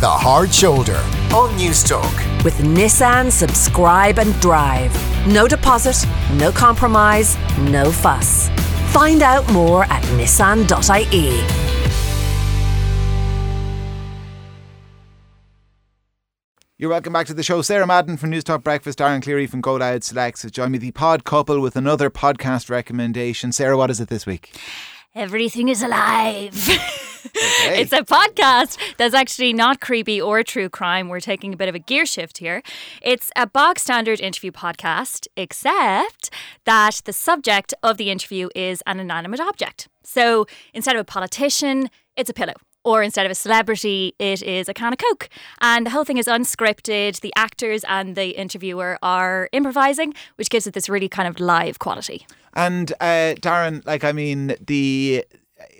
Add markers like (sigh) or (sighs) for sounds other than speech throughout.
The Hard Shoulder on Newstalk. With Nissan Subscribe and Drive. No deposit, no compromise, no fuss. Find out more at nissan.ie. You're welcome back to the show. Sarah Madden from Newstalk Breakfast, Darren Cleary from GoLoud Selects Join me, the pod couple, with another podcast recommendation. Sarah, what is it this week? Everything is alive. (laughs) it's a podcast that's actually not creepy or true crime. We're taking a bit of a gear shift here. It's a bog standard interview podcast, except that the subject of the interview is an inanimate object. So instead of a politician, it's a pillow or instead of a celebrity, it is a can of Coke. And the whole thing is unscripted. The actors and the interviewer are improvising, which gives it this really kind of live quality. And uh, Darren, like, I mean, the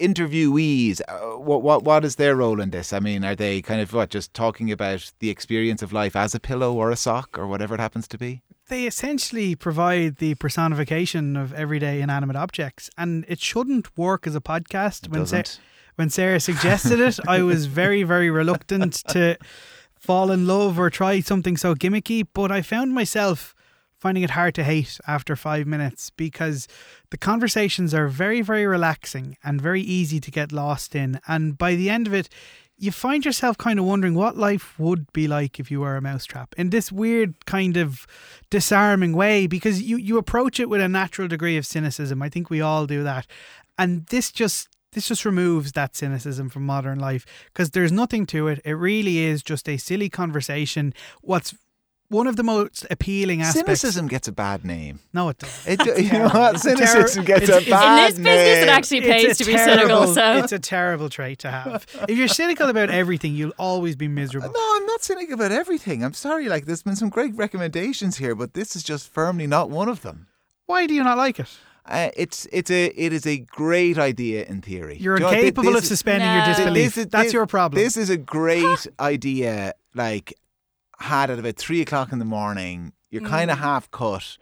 interviewees, uh, what what what is their role in this? I mean, are they kind of what just talking about the experience of life as a pillow or a sock or whatever it happens to be? They essentially provide the personification of everyday inanimate objects, and it shouldn't work as a podcast. It when when Sarah suggested it, I was very very reluctant to fall in love or try something so gimmicky, but I found myself finding it hard to hate after five minutes because the conversations are very, very relaxing and very easy to get lost in. And by the end of it, you find yourself kind of wondering what life would be like if you were a mousetrap in this weird kind of disarming way because you, you approach it with a natural degree of cynicism. I think we all do that. And this just this just removes that cynicism from modern life because there's nothing to it. It really is just a silly conversation. What's one of the most appealing aspects. Cynicism gets a bad name. No, it doesn't. It, you know what? It's a terror- Cynicism gets it's- a it's- bad name. In this business, it actually pays It's to a be cynical. So it's a terrible trait to have. if you're cynical about everything, you'll always be miserable. No, I'm not cynical about everything. I'm sorry. Like, there's been some great recommendations here, but this is just firmly not one of them. Why do you not like it? Uh, it's it's a it is a great idea in theory. You're Do you know, thi- incapable this of is- suspending No. your This- disbelief. this is- That's your problem. This is a great idea. Like had at about three o'clock in the morning. You're kind of Mm. half cut.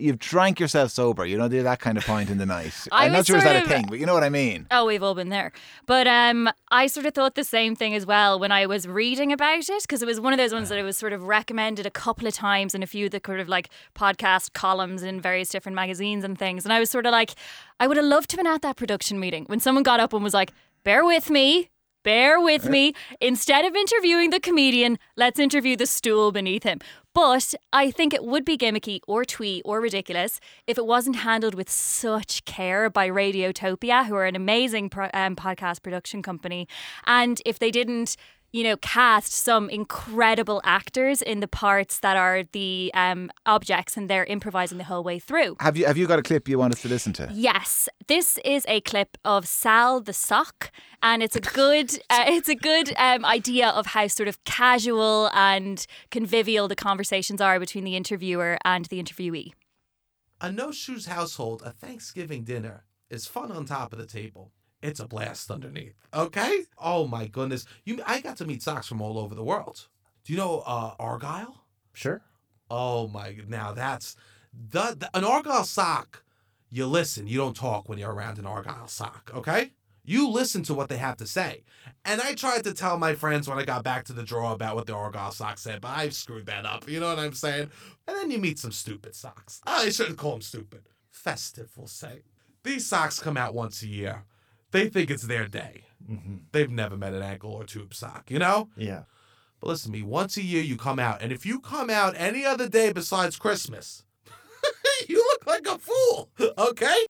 You've drank yourself sober. You know, there's that kind of point in the night. (laughs) I'm not sure is that a thing, but you know what I mean. Oh, we've all been there. But um, I sort of thought the same thing as well when I was reading about it because it was one of those ones that it was sort of recommended a couple of times in a few of the kind of like podcast columns in various different magazines and things. And I was sort of like, I would have loved to have been at that production meeting when someone got up and was like, bear with me. Bear with me. Instead of interviewing the comedian, let's interview the stool beneath him. But I think it would be gimmicky or twee or ridiculous if it wasn't handled with such care by Radiotopia, who are an amazing pro- um, podcast production company. And if they didn't, you know, cast some incredible actors in the parts that are the um, objects and they're improvising the whole way through. Have you have you got a clip you want us to listen to? Yes, this is a clip of Sal the sock, and it's a good (laughs) uh, it's a good um, idea of how sort of casual and convivial the conversations are between the interviewer and the interviewee. A no shoes household, a Thanksgiving dinner is fun on top of the table. It's a blast underneath. Okay? Oh my goodness. You I got to meet socks from all over the world. Do you know uh Argyle? Sure. Oh my now that's the, the an Argyle sock. You listen, you don't talk when you're around an Argyle sock, okay? You listen to what they have to say. And I tried to tell my friends when I got back to the drawer about what the Argyle sock said, but I screwed that up. You know what I'm saying? And then you meet some stupid socks. I shouldn't call them stupid. Festive, we'll say. These socks come out once a year. They think it's their day. Mm-hmm. They've never met an ankle or tube sock, you know? Yeah. But listen to me, once a year you come out, and if you come out any other day besides Christmas, (laughs) you look like a fool, okay?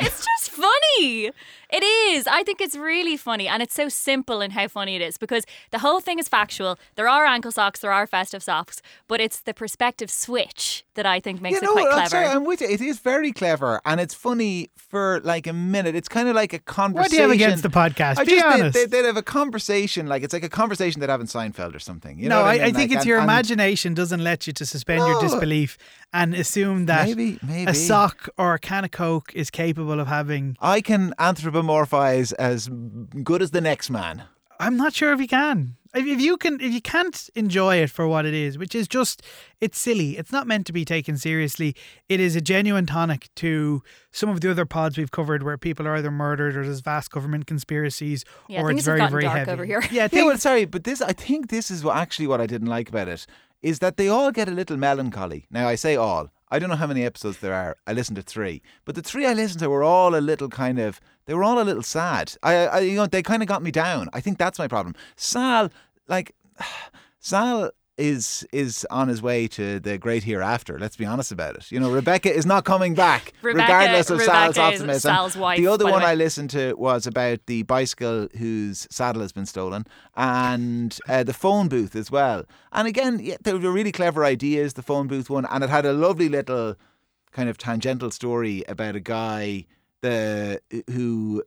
It's just funny. It is. I think it's really funny. And it's so simple in how funny it is because the whole thing is factual. There are ankle socks, there are festive socks, but it's the perspective switch that I think makes you know, it quite I'm clever. sorry, I'm with you. It is very clever, and it's funny for like a minute. It's kind of like a conversation. What do you have against the podcast? I Be just, they- honest. They, would have a conversation, like it's like a conversation they'd have in Seinfeld or something. You know no, what I, I, mean? I think Like, it's and- your imagination doesn't let you to suspend your disbelief and assume that Maybe, maybe a sock or a can of Coke is capable of having. I can anthropomorphize as good as the next man. I'm not sure if you can. If, if you can, if you can't enjoy it for what it is, which is just, it's silly. It's not meant to be taken seriously. It is a genuine tonic to some of the other pods we've covered, where people are either murdered or there's vast government conspiracies, Yeah, or things it's have very, very dark heavy. over here. Yeah, (laughs) Yeah, well, sorry, but this I think this is what actually what I didn't like about it is that they all get a little melancholy. Now I say all. I don't know how many episodes there are. I listened to three, but the three I listened to were all a little kind of. They were all a little sad. I, I you know, they kind of got me down. I think that's my problem. Sal, like, (sighs) Sal is is on his way to the great hereafter. Let's be honest about it. You know, Rebecca is not coming back, (laughs) Rebecca- regardless of Sal's Rebecca is optimism. Sal's wife, the other the one. I listened to was about the bicycle whose saddle has been stolen and uh, the phone booth as well. And again, yeah, they were really clever ideas, the phone booth one, and it had a lovely little kind of tangential story about a guy the who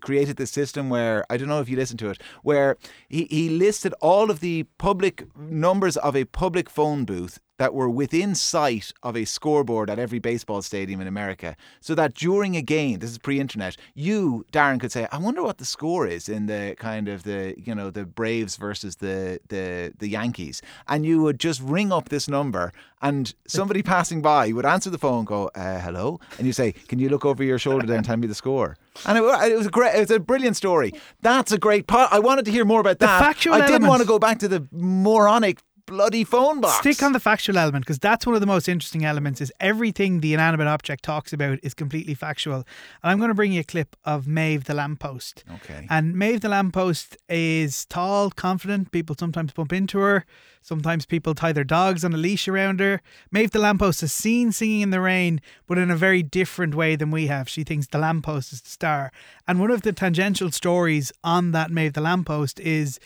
created this system where I don't know if you listened to it, where he, he listed all of the public numbers of a public phone booth that were within sight of a scoreboard at every baseball stadium in America, so that during a game, this is pre-internet, you Darren could say, "I wonder what the score is in the kind of the you know the Braves versus the the the Yankees," and you would just ring up this number, and somebody passing by would answer the phone, go, uh, "Hello," and you say, "Can you look over your shoulder there and tell me the score?" And it, it was a great, it was a brilliant story. That's a great part. I wanted to hear more about The that. I didn't want to go back to the moronic bloody phone box. Stick on the factual element because that's one of the most interesting elements. Is everything the inanimate object talks about is completely factual. And I'm going to bring you a clip of Maeve the lamppost. Okay. And Maeve the lamppost is tall, confident. People sometimes bump into her. Sometimes people tie their dogs on a leash around her. Maeve the lamppost is seen singing in the rain, but in a very different way than we have. She thinks the lamppost is the star. And one of the tangential stories on that Maeve the lamppost is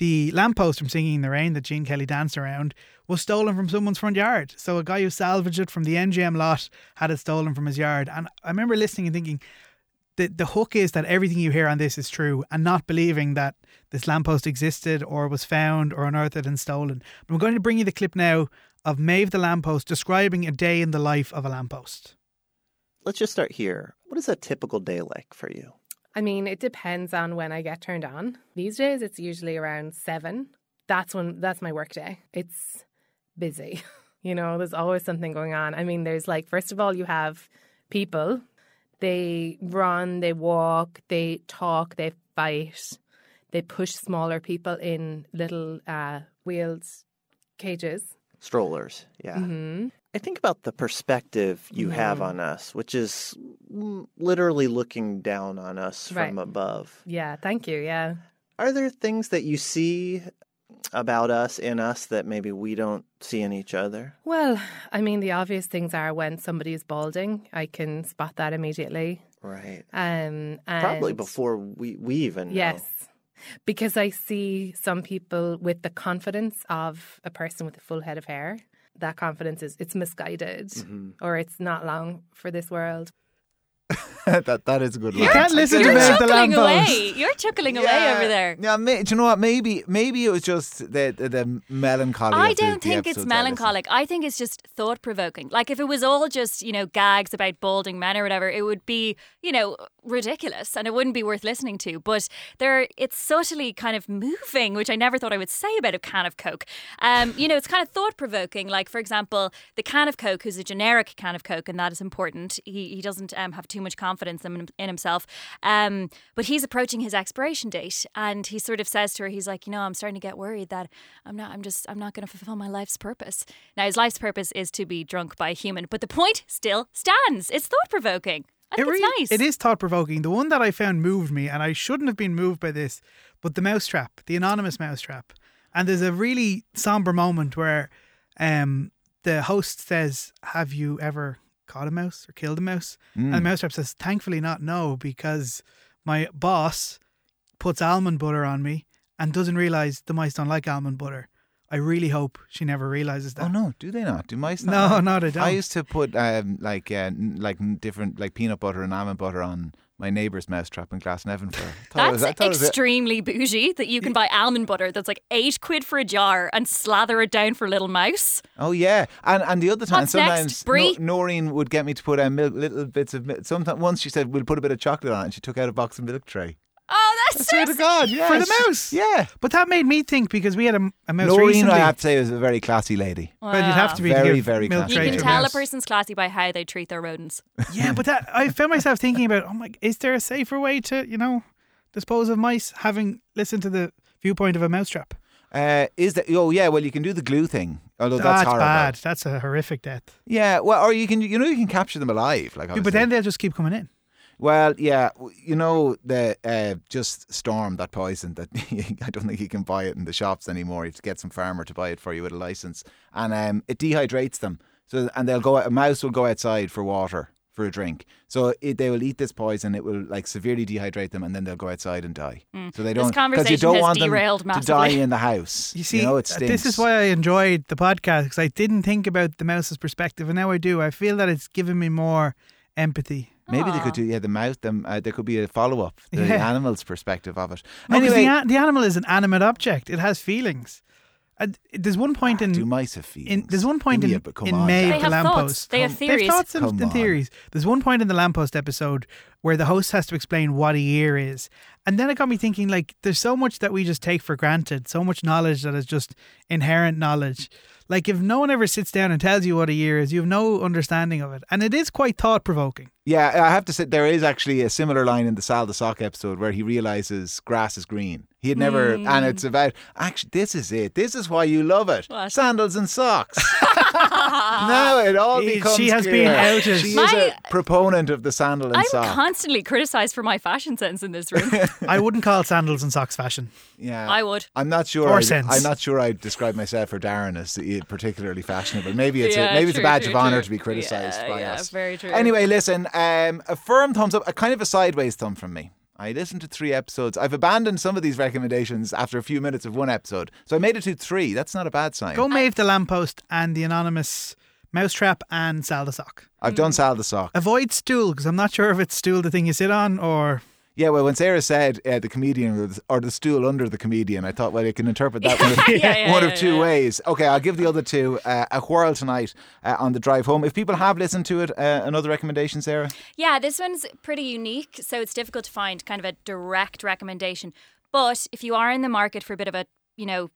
the lamppost from Singing in the Rain that Gene Kelly danced around was stolen from someone's front yard. So a guy who salvaged it from the MGM lot had it stolen from his yard. And I remember listening and thinking, the the hook is that everything you hear on this is true and not believing that this lamppost existed or was found or unearthed and stolen. But I'm going to bring you the clip now of Maeve the lamppost describing a day in the life of a lamppost. Let's just start here. What is a typical day like for you? I mean, it depends on when I get turned on. These days, it's usually around seven. That's when that's my work day. It's busy. (laughs) You know, there's always something going on. I mean, there's like, first of all, you have people. They run, they walk, they talk, they fight, they push smaller people in little uh, wheeled cages. Strollers, yeah. hmm I think about the perspective you have on us, which is mm, literally looking down on us from Right. above. Yeah, thank you. Yeah. Are there things that you see about us in us that maybe we don't see in each other? Well, I mean, the obvious things are when somebody is balding, I can spot that immediately. Right. Um, Probably before we, we even know. Yes. Because I see some people with the confidence of a person with a full head of hair. That confidence is it's misguided Mm-hmm. or it's not long for this world. (laughs) that that is a good. You line. can't listen to You're Maeve the chuckling lamppost. away. You're chuckling away over there. Yeah, may, do you know what? Maybe maybe it was just the the, the melancholy. I of the- don't the think it's episodes I listened. melancholic. I think it's just thought provoking. Like if it was all just, you know, gags about balding men or whatever, it would be, you know, ridiculous and it wouldn't be worth listening to. But there it's subtly kind of moving, which I never thought I would say about a can of Coke. Um, you know, it's kind of thought provoking. Like for example, the can of Coke, who's a generic can of Coke, and that is important. He he doesn't um, have too much confidence in, in himself. Um, but he's approaching his expiration date and he sort of says to her, he's like, you know, I'm starting to get worried that I'm not I'm just I'm not gonna fulfill my life's purpose. Now his life's purpose is to be drunk by a human, but the point still stands. It's thought provoking. I think it's nice. It is thought provoking. The one that I found moved me, and I shouldn't have been moved by this, but the mousetrap, the anonymous mousetrap. And there's a really somber moment where um, the host says, Have you ever caught a mouse or killed a mouse? And the mousetrap says, Thankfully not, no, because my boss puts almond butter on me and doesn't realize the mice don't like almond butter. I really hope she never realizes that. Oh no, do they not? Do mice not? No, like- no, they don't. I used to put um, like uh, like different like peanut butter and almond butter on my neighbour's mousetrap in Glasnevin for. (laughs) That's was- extremely bougie that you can buy almond butter that's like eight quid for a jar and slather it down for little mouse. Oh yeah, and and the other time What's next, sometimes Brie? No- Noreen would get me to put um, milk, little bits of milk. Sometimes once she said we'll put a bit of chocolate on it, and she took out a box of milk tray. Mouse. Swear to God, yeah. For the mouse? Yeah. But that made me think because we had a, a mouse Noreen, recently. I have to say, is a very classy lady. Well, you'd have to be Very, give very milk classy. You can to lady. tell a person's classy by how they treat their rodents. (laughs) Yeah, but that I found myself thinking about, oh my, is there a safer way to, you know, dispose of mice having listened to the viewpoint of a mousetrap? Uh, is that? Oh, yeah. Well, you can do the glue thing. Although that's, That's horrible. bad. That's a horrific death. Yeah. Well, or you can, you know, you can capture them alive. Like, Yeah, but then they'll just keep coming in. Well, yeah, you know the uh, just storm that poison that (laughs) I don't think you can buy it in the shops anymore. You have to get some farmer to buy it for you with a license, and um, it dehydrates them. So and they'll go. A mouse will go outside for water for a drink. So it, they will eat this poison. It will like severely dehydrate them, and then they'll go outside and die. So they don't because you don't want them derailed to die in the house. (laughs) You see, know it uh, this is why I enjoyed the podcast because I didn't think about the mouse's perspective, and now I do. I feel that it's given me more empathy. Maybe they could do yeah the mouse. Them uh, there could be a follow up. The Yeah. animal's perspective of it. No, 'cause anyway, the, a- the animal is an animate object. It has feelings. And there's one point in do mice have feelings? in there's one point Give in, a- but come in on, May Darren. They the have thoughts. lamppost. They have They have thoughts and, and theories. There's one point in the lamppost episode where the host has to explain what a year is, and then it got me thinking like there's so much that we just take for granted, so much knowledge that is just inherent knowledge. Like if no one ever sits down and tells you what a year is, you have no understanding of it, and it is quite thought provoking. Yeah, I have to say there is actually a similar line in the Sal the Sock episode where he realizes grass is green. He had never, Hmm. and it's about actually this is it. This is why you love it. What? Sandals and socks. (laughs) now it all becomes. She has clear. been outed. She is a proponent of the sandal and I'm sock. constantly criticised for my fashion sense in this room. (laughs) I wouldn't call sandals and socks fashion. yeah, I would. I'm not sure. Or I'd- sense. I'm not sure I'd describe myself or Darren as particularly fashionable. Maybe it's Yeah, a, maybe it's a badge true, of honor true. to be criticised Yeah, by yeah, us. very true. Anyway, listen, um, a firm thumbs up, a kind of a sideways thumb from me. I listened to three episodes. I've abandoned some of these recommendations after a few minutes of one episode, so I made it to three. That's not a bad sign. Go Maeve the lamppost and the anonymous mousetrap and Sal the sock. I've Mm. done Sal the sock. Avoid stool because I'm not sure if it's stool the thing you sit on or Yeah, well, when Sarah said uh, the comedian or the, or the stool under the comedian, I thought, well, you can interpret that (laughs) one, of, Yeah, yeah, one yeah, of two ways. Okay, I'll give the other two uh, a whirl tonight uh, on the drive home. If people have listened to it, uh, another recommendation, Sarah? Yeah, this one's pretty unique, so it's difficult to find kind of a direct recommendation. But if you are in the market for a bit of a, you know,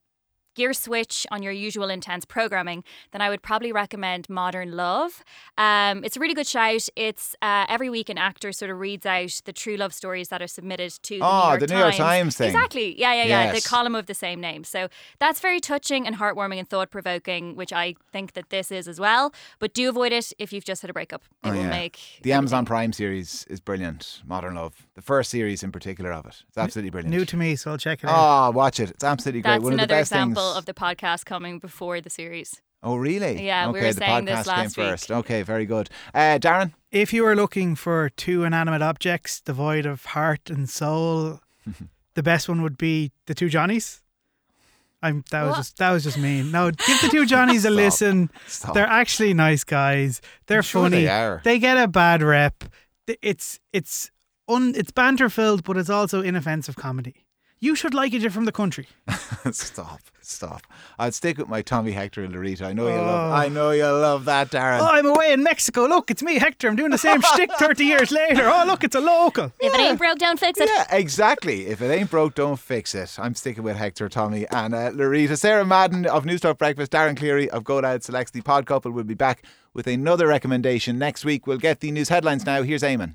gear switch on your usual intense programming, then I would probably recommend Modern Love. Um, it's a really good shout. It's uh, every week an actor sort of reads out the true love stories that are submitted to the Oh, New York the. New York Times thing. Exactly. Yeah, yeah, yeah. Yes. The column of the same name. So that's very touching and heartwarming and thought provoking, which I think that this is as well. But do avoid it if you've just had a breakup. It Oh, will yeah. make The Amazon Prime series is brilliant. Modern Love, the first series in particular of it, it's absolutely brilliant. new to me, so I'll check it out. Oh, watch it! It's absolutely great. That's One of the another best example things. of the podcast coming before the series. Oh, really? Yeah, okay, we were the saying this last came week. first. Okay, very good. Uh, Darren, If you are looking for two inanimate objects devoid of heart and soul, (laughs) the best one would be the two Johnnies. I'm that was What? just that was just mean. No, give the two (laughs) Johnnies a Stop. listen. Stop. They're actually nice guys. They're I'm sure funny. they are. They get a bad rep. It's it's un it's banter filled, but it's also inoffensive comedy. You should like it. If you're from the country. (laughs) stop, stop. I'll stick with my Tommy Hector and Lorita. I know you love. Oh. I know you love that, Darren. Oh, I'm away in Mexico. Look, it's me, Hector. I'm doing the same shtick (laughs) 30 years later. Oh, look, it's a local. If it ain't broke, don't fix it. Yeah, exactly. If it ain't broke, don't fix it. I'm sticking with Hector, Tommy, and uh, Lorita. Sarah Madden of Newstalk Breakfast, Darren Cleary of GoLoud Selects the Pod Couple will be back with another recommendation next week. We'll get the news headlines now. Here's Eamon.